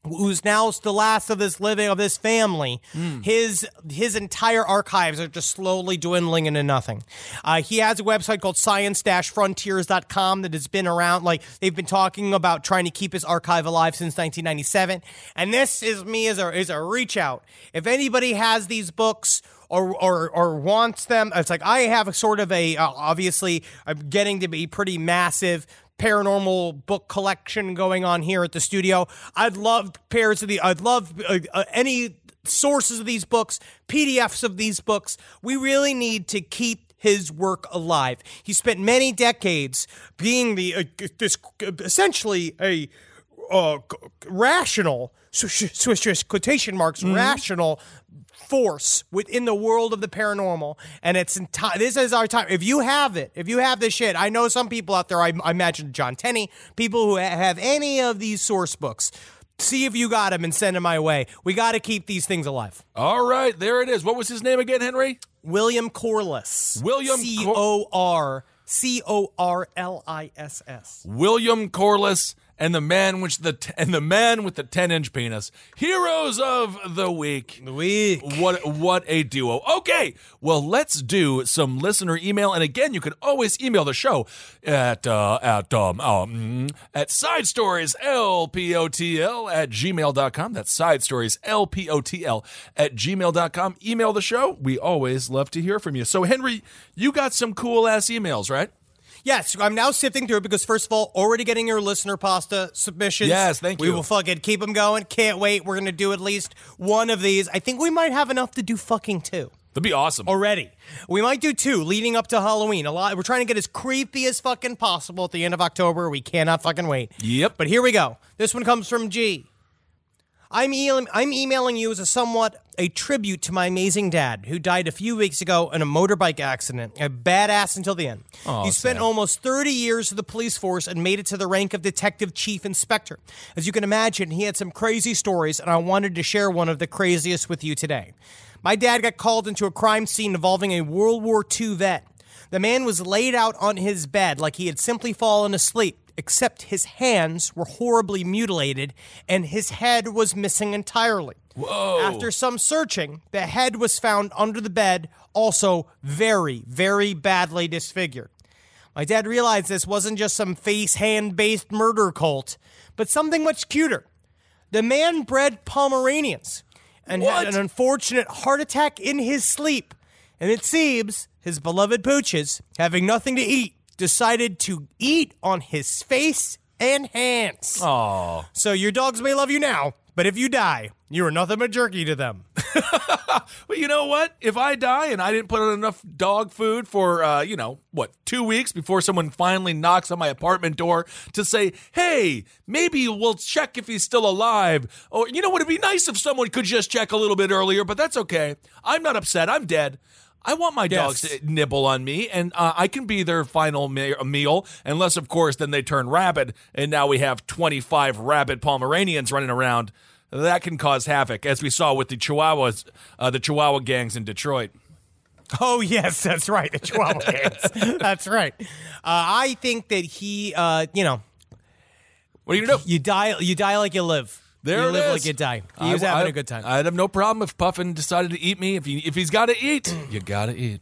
who's now the last of this living of this family, his his entire archives are just slowly dwindling into nothing. Uh, he has a website called science-frontiers.com that has been around like they've been talking about trying to keep his archive alive since 1997. And this is me as a is a reach out. If anybody has these books or, or or wants them. It's like I have a sort of a uh, obviously I'm getting to be pretty massive paranormal book collection going on here at the studio. I'd love pairs of the I'd love uh, uh, any sources of these books, PDFs of these books. We really need to keep his work alive. He spent many decades being the uh, this essentially a uh, rational swish, swish, swish, quotation marks rational force within the world of the paranormal and it's enti- this is our time. If you have it if you have this shit i know some people out there i, I imagine john tenney people who ha- have any of these source books see if you got them and send them my way. We got to keep these things alive. All right, there it is. What was his name again, Henry? william corliss. William Cor- c-o-r c-o-r-l-i-s-s William Corliss and the man with the t- and the man with the ten inch penis. Heroes of the week. the week What what a duo. Okay, well let's do some listener email, and again you can always email the show at uh, at um, um at side stories lpotl at gmail.com. That's side stories lpotl at gmail.com. Email the show. We always love to hear from you. So Henry, you got some cool ass emails, right? Yes, I'm now sifting through it because first of all, already getting your listener pasta submissions. Yes, thank you. We will fucking keep them going. Can't wait. We're gonna do at least one of these. I think we might have enough to do fucking two That'd be awesome. already. We might do two leading up to Halloween. A lot. We're trying to get as creepy as fucking possible at the end of October. We cannot fucking wait. Yep. But here we go. This one comes from G. I'm, e- I'm emailing you as a somewhat a tribute to my amazing dad, who died a few weeks ago in a motorbike accident. A badass until the end. he spent almost 30 years with the police force and made it to the rank of detective chief inspector. As you can imagine, he had some crazy stories, and I wanted to share one of the craziest with you today. My dad got called into a crime scene involving a World War II vet. The man was laid out on his bed like he had simply fallen asleep, except his hands were horribly mutilated and his head was missing entirely. Whoa. After some searching, the head was found under the bed, also very, very badly disfigured. My dad realized this wasn't just some face hand based murder cult, but something much cuter. The man bred Pomeranians and What? had an unfortunate heart attack in his sleep. And it seems his beloved pooches, having nothing to eat, decided to eat on his face and hands. Oh. So your dogs may love you now, but if you die, you are nothing but jerky to them. <laughs> Well, you know what? If I die and I didn't put on enough dog food for, uh, you know, what, two weeks before someone finally knocks on my apartment door to say, hey, maybe we'll check if he's still alive. Or, you know what? It'd be nice if someone could just check a little bit earlier, but that's okay. I'm not upset. I'm dead. I want my dogs to nibble on me, and uh, I can be their final me- meal, unless, of course, then they turn rabid, and now we have 25 rabid Pomeranians running around. That can cause havoc, as we saw with the Chihuahuas, uh, the Chihuahua gangs in Detroit. Oh yes, that's right. The Chihuahua <laughs> gangs. That's right. Uh, I think that he, uh, you know, What are you do? you die, you die like you live. There you it live is. like you die. He I- was having I- a good time. I'd have no problem if Puffin decided to eat me. If he if he's got to eat, you got to eat.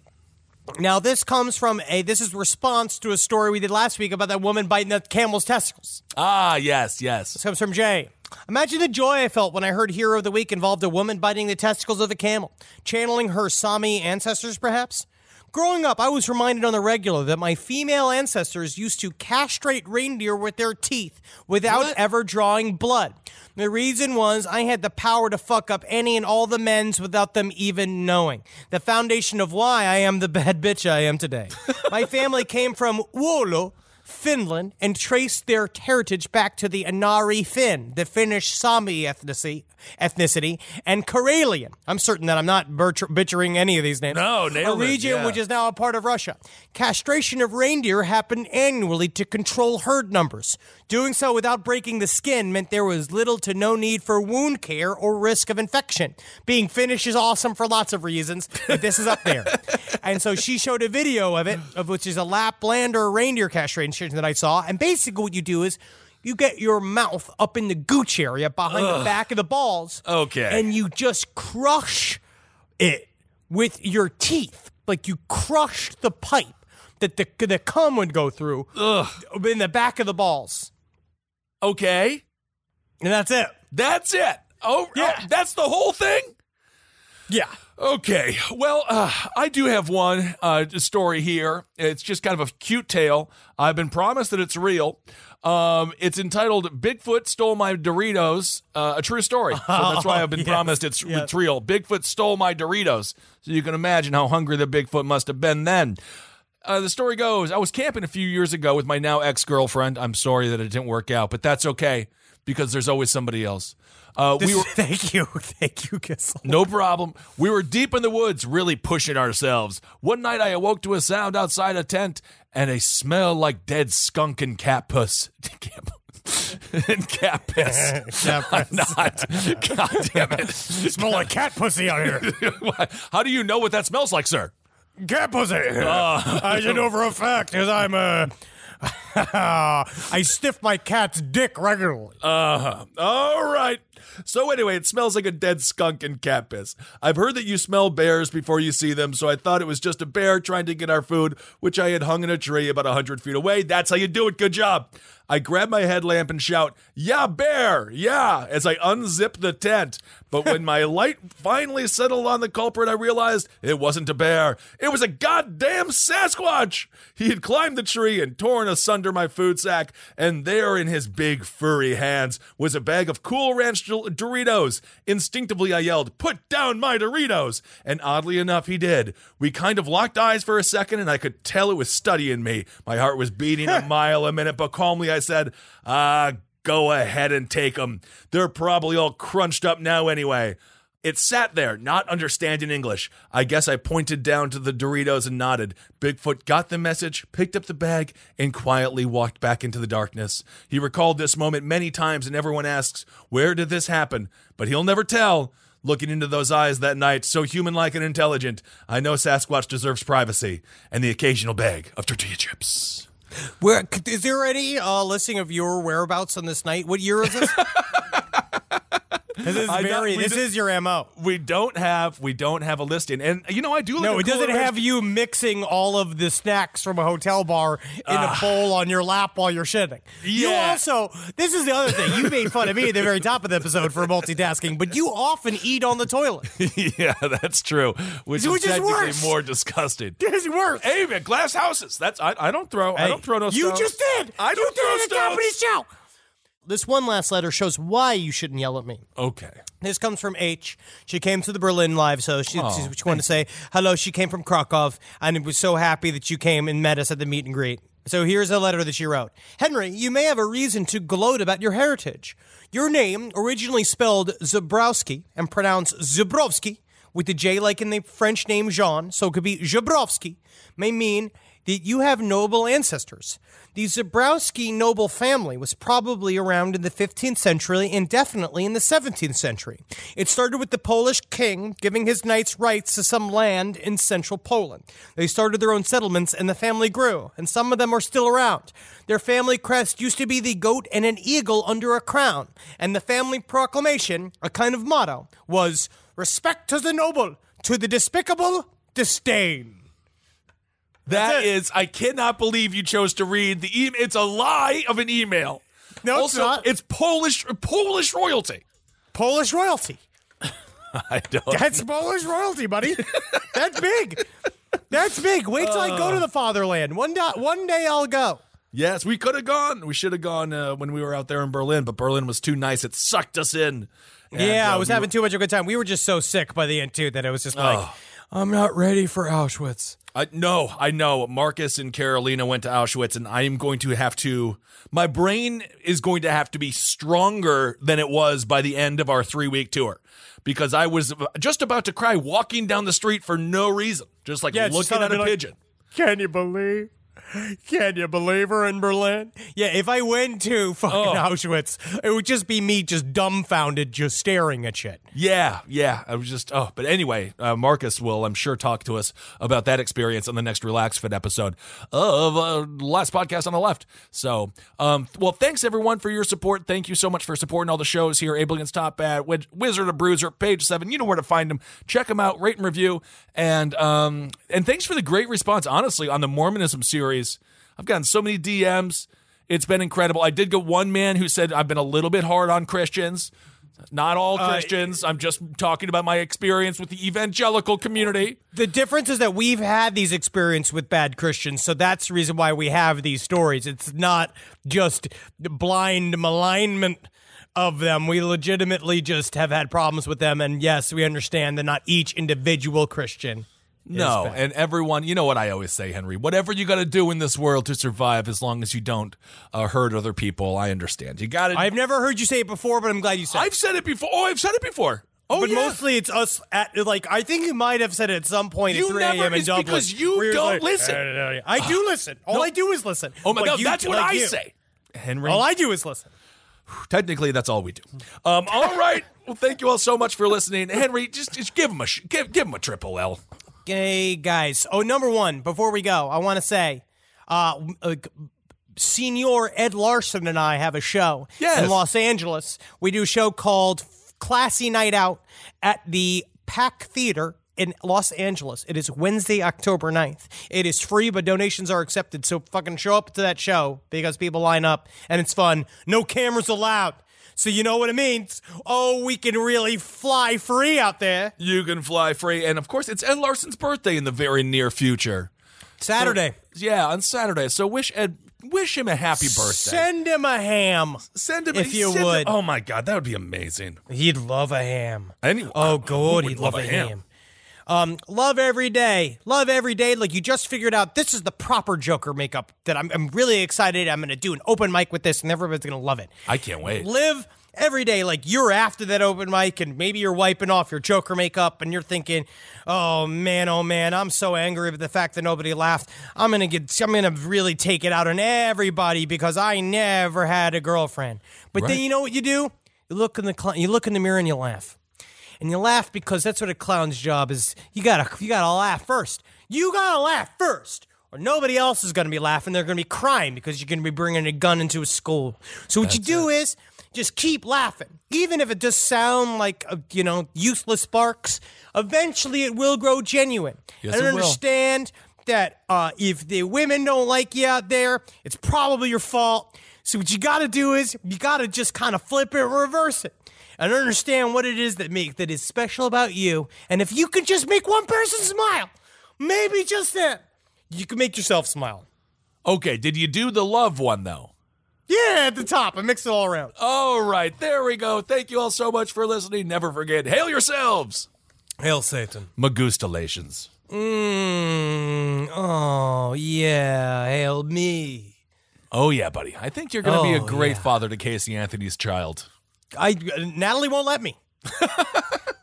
now this comes from a. This is response to a story we did last week about that woman biting the camel's testicles. Ah, yes, yes. This comes from Jay. Imagine the joy I felt when I heard Hero of the Week involved a woman biting the testicles of a camel, channeling her Sami ancestors, perhaps. Growing up, I was reminded on the regular that my female ancestors used to castrate reindeer with their teeth without What? ever drawing blood. The reason was I had the power to fuck up any and all the men's without them even knowing. The foundation of why I am the <laughs> bad bitch I am today. <laughs> my family came from Oulu, Finland, and traced their heritage back to the Inari Finn, the Finnish Sami ethnicity, ethnicity, and Karelian. I'm certain that I'm not butcher- butchering any of these names. No, A region yeah. which is now a part of Russia. Castration of reindeer happened annually to control herd numbers. Doing so without breaking the skin meant there was little to no need for wound care or risk of infection. Being Finnish is awesome for lots of reasons, but this is up there. <laughs> and so she showed a video of it, of which is a Laplander reindeer castration that I saw. And basically, what you do is you get your mouth up in the gooch area behind the back of the balls. Okay. And you just crush it with your teeth. Like you crushed the pipe that the, the cum would go through in the back of the balls. Okay, And that's it. that's it. Oh, Yeah. oh, that's the whole thing. Yeah. Okay, well, uh, I do have one uh, story here. It's just kind of a cute tale. I've been promised that it's real. Um, it's entitled "Bigfoot Stole My Doritos," uh, a true story. So <laughs> that's why I've been Yes, promised it's, yes. it's real. Bigfoot stole my Doritos. So you can imagine how hungry the Bigfoot must have been then. Uh, the story goes I was camping a few years ago with my now ex girlfriend. I'm sorry that it didn't work out, but that's okay because there's always somebody else. Uh, we were <laughs> thank you. <laughs> Thank you, Kissel. no problem. We were deep in the woods, really pushing ourselves. One night I awoke to a sound outside a tent and a smell like dead skunk and cat puss. <laughs> and cat piss. I'm not. God damn it. Smell like cat pussy out here. How do you know what that smells like, sir? Cat pussy. <laughs> I should know for a fact because I'm a. <laughs> I stiff my cat's dick regularly. Uh-huh. All right. So anyway, it smells like a dead skunk and cat piss. I've heard that you smell bears before you see them, so I thought it was just a bear trying to get our food, which I had hung in a tree about a hundred feet away. That's how you do it. Good job. I grab my headlamp and shout, Yeah, bear! Yeah! as I unzip the tent. But when my <laughs> light finally settled on the culprit, I realized it wasn't a bear. It was a goddamn Sasquatch! He had climbed the tree and torn asunder my food sack, and there in his big furry hands was a bag of Cool Ranch Doritos. Instinctively, I yelled, Put down my Doritos! And oddly enough, he did. We kind of locked eyes for a second, and I could tell it was studying me. My heart was beating a <laughs> mile a minute, but calmly I said, Ah, go ahead and take them. They're probably all crunched up now anyway. It sat there, not understanding English. I guess I pointed down to the Doritos and nodded. Bigfoot got the message, picked up the bag, and quietly walked back into the darkness. He recalled this moment many times, and everyone asks, Where did this happen? But he'll never tell. looking into those eyes that night, so human like and intelligent, I know Sasquatch deserves privacy and the occasional bag of tortilla chips. Where is there any uh, listing of your whereabouts on this night? What year is this? <laughs> this is I very. This do- is your mo. We don't have we don't have a listing, and you know I do. No, at it doesn't have you mixing all of the snacks from a hotel bar in a ah. bowl on your lap while you're shitting. You Yeah. also, this is the other thing. You made fun of me at the very top of the episode for multitasking, but you often eat on the toilet. <laughs> yeah, that's true. Which, Which is is worse. more disgusting. <laughs> It's worse. Hey man, glass houses. That's I, I don't throw I don't throw no stuff. You stones. just did. I don't did throw at the top of the stones. show. This one last letter shows why you shouldn't yell at me. Okay. This comes from H. She came to the Berlin Live, so she, Oh, she, she wanted to say hello. She came from Krakow, and was so happy that you came and met us at the meet and greet. So here's a letter that she wrote Henry, you may have a reason to gloat about your heritage. Your name, originally spelled Zebrowski and pronounced Zubrovsky, with the J like in the French name Jean, so it could be Zabrowski, may mean that you have noble ancestors. The Zebrowski noble family was probably around in the 15th century and definitely in the 17th century. It started with the Polish king giving his knights rights to some land in central Poland. They started their own settlements and the family grew, and some of them are still around. Their family crest used to be the goat and an eagle under a crown, and the family proclamation, a kind of motto, was respect to the noble, to the despicable, disdain. That is, I cannot believe you chose to read the email. It's a lie of an email. No, it's not. It's Polish Polish royalty. Polish royalty. <laughs> I don't. That's Polish royalty, buddy. That's big. That's big. Wait till I go to the fatherland. One day, one day I'll go. Yes, we could have gone. We should have gone uh, when we were out there in Berlin, but Berlin was too nice. It sucked us in. And, yeah, I uh, was we having were- too much of a good time. We were just so sick by the end too that it was just like, I'm not ready for Auschwitz. I no, I know. Marcus and Carolina went to Auschwitz, and I am going to have to. My brain is going to have to be stronger than it was by the end of our three week tour, because I was just about to cry walking down the street for no reason, just like Yeah, it's just looking at a like- pigeon. Can you believe? Can you believe her in Berlin? Yeah, if I went to fucking Oh. Auschwitz, it would just be me just dumbfounded, just staring at shit. Yeah, yeah. I was just oh, but anyway, uh, Marcus will, I'm sure, talk to us about that experience on the next Relax Fit episode of uh, last podcast on the left. So, um, well, thanks everyone for your support. Thank you so much for supporting all the shows here. Able Against Top Bad, Wiz- Wizard of Bruiser, Page Seven. You know where to find them. Check them out, rate and review, and um, and thanks for the great response. Honestly, on the Mormonism series, I've gotten so many DMs. It's been incredible. I did get one man who said I've been a little bit hard on Christians. Not all uh, Christians. I'm just talking about my experience with the evangelical community. The difference is that we've had these experiences with bad Christians, so that's the reason why we have these stories. It's not just blind malignment of them. We legitimately just have had problems with them, and yes, we understand that not each individual Christian. No, and everyone, you know what I always say, Henry. Whatever you got to do in this world to survive, as long as you don't uh, hurt other people, I understand. You got to. I've never heard you say it before, but I'm glad you said. it. I've said it before. Oh, I've said it before. Oh, but yeah. mostly it's us at like I think you might have said it at some point You at 3 a.m. in Dublin. because you don't like, listen. I do <sighs> listen. All No. I do is listen. Oh my Like God, you- that's what like I you. say, Henry. All I do is listen. <sighs> Technically, that's all we do. Um, all right. Well, thank you all so much for listening, Henry. Just, just give him a sh- give, give him a triple L. Hey guys. Oh, number one. Before we go, I want to say, uh, uh, Senior Ed Larson and I have a show Yes. in Los Angeles. We do a show called Classy Night Out at the Pack Theater in Los Angeles. It is Wednesday, October 9th. It is free, but donations are accepted. So fucking show up to that show because people line up and it's fun. No cameras allowed. So you know what it means. Oh, we can really fly free out there. You can fly free, and of course, it's Ed Larson's birthday in the very near future. Saturday. Yeah, on Saturday. So wish Ed, wish him a happy birthday. Send him a ham. Send him if you him- would. oh my God, that would be amazing. He'd love a ham. Anyway, Oh, God, he'd love, a ham. Um, love every day. Love every day. Like you just figured out this is the proper Joker makeup that I'm, I'm really excited. I'm going to do an open mic with this and everybody's going to love it. I can't wait. Live every day like you're after that open mic and maybe you're wiping off your Joker makeup and you're thinking, oh man, oh man, I'm so angry with the fact that nobody laughed. I'm going to get, I'm going to really take it out on everybody because I never had a girlfriend. But then you know what you do? You look in the, cl- you look in the mirror and you laugh. And you laugh because that's what a clown's job is. You gotta you gotta laugh first. You gotta laugh first. Or nobody else is to be laughing. They're to be crying because you're to be bringing a gun into a school. So what you do is just keep laughing, even if it does sound like uh, you know useless sparks. Eventually, it will grow genuine. Yes, and it will. understand that uh, if the women don't like you out there, it's probably your fault. So what you got to do is you got to just kind of flip it, reverse it, and understand what it is that make that is special about you. And if you could just make one person smile, maybe just that, you can make yourself smile. Okay, did you do the love one though? Yeah, at the top, I mix it all around. All right, there we go. Thank you all so much for listening. Never forget, hail yourselves. Hail Satan. Magustalations. Mmm. Oh yeah. Hail me. Oh yeah, buddy. I think you're going to be a Oh, great yeah. father to Casey Anthony's child. I Natalie won't let me.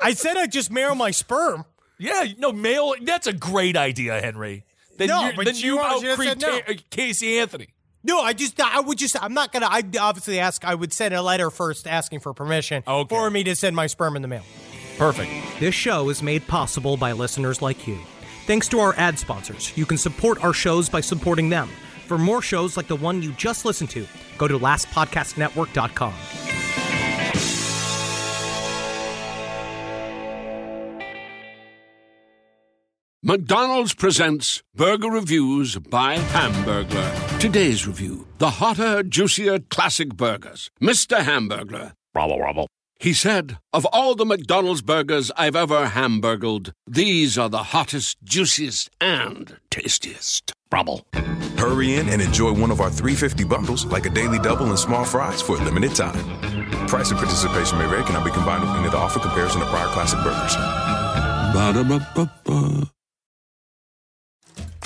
I said I'd just marry my sperm. Yeah, no, male. That's a great idea, Henry. Then No, you're, but then she you won't. She outcreep no. Ta- uh, Casey Anthony. No, I just I would just I'm not gonna I obviously ask I would send a letter first asking for permission for me to send my sperm in the mail. Perfect. This show is made possible by listeners like you. Thanks to our ad sponsors, you can support our shows by supporting them. For more shows like the one you just listened to, go to lastpodcastnetwork.com. McDonald's presents Burger Reviews by Hamburglar. Today's review the hotter, juicier classic burgers. Mr. Hamburglar. Rubble, rubble. He said, Of all the McDonald's burgers I've ever hamburgled, these are the hottest, juiciest, and tastiest. Rubble. Hurry in and enjoy one of our 350 bundles, like a daily double and small fries, for a limited time. Price and participation may vary, cannot be combined with any other offer comparison to prior classic burgers. Ba-da-ba-ba-ba.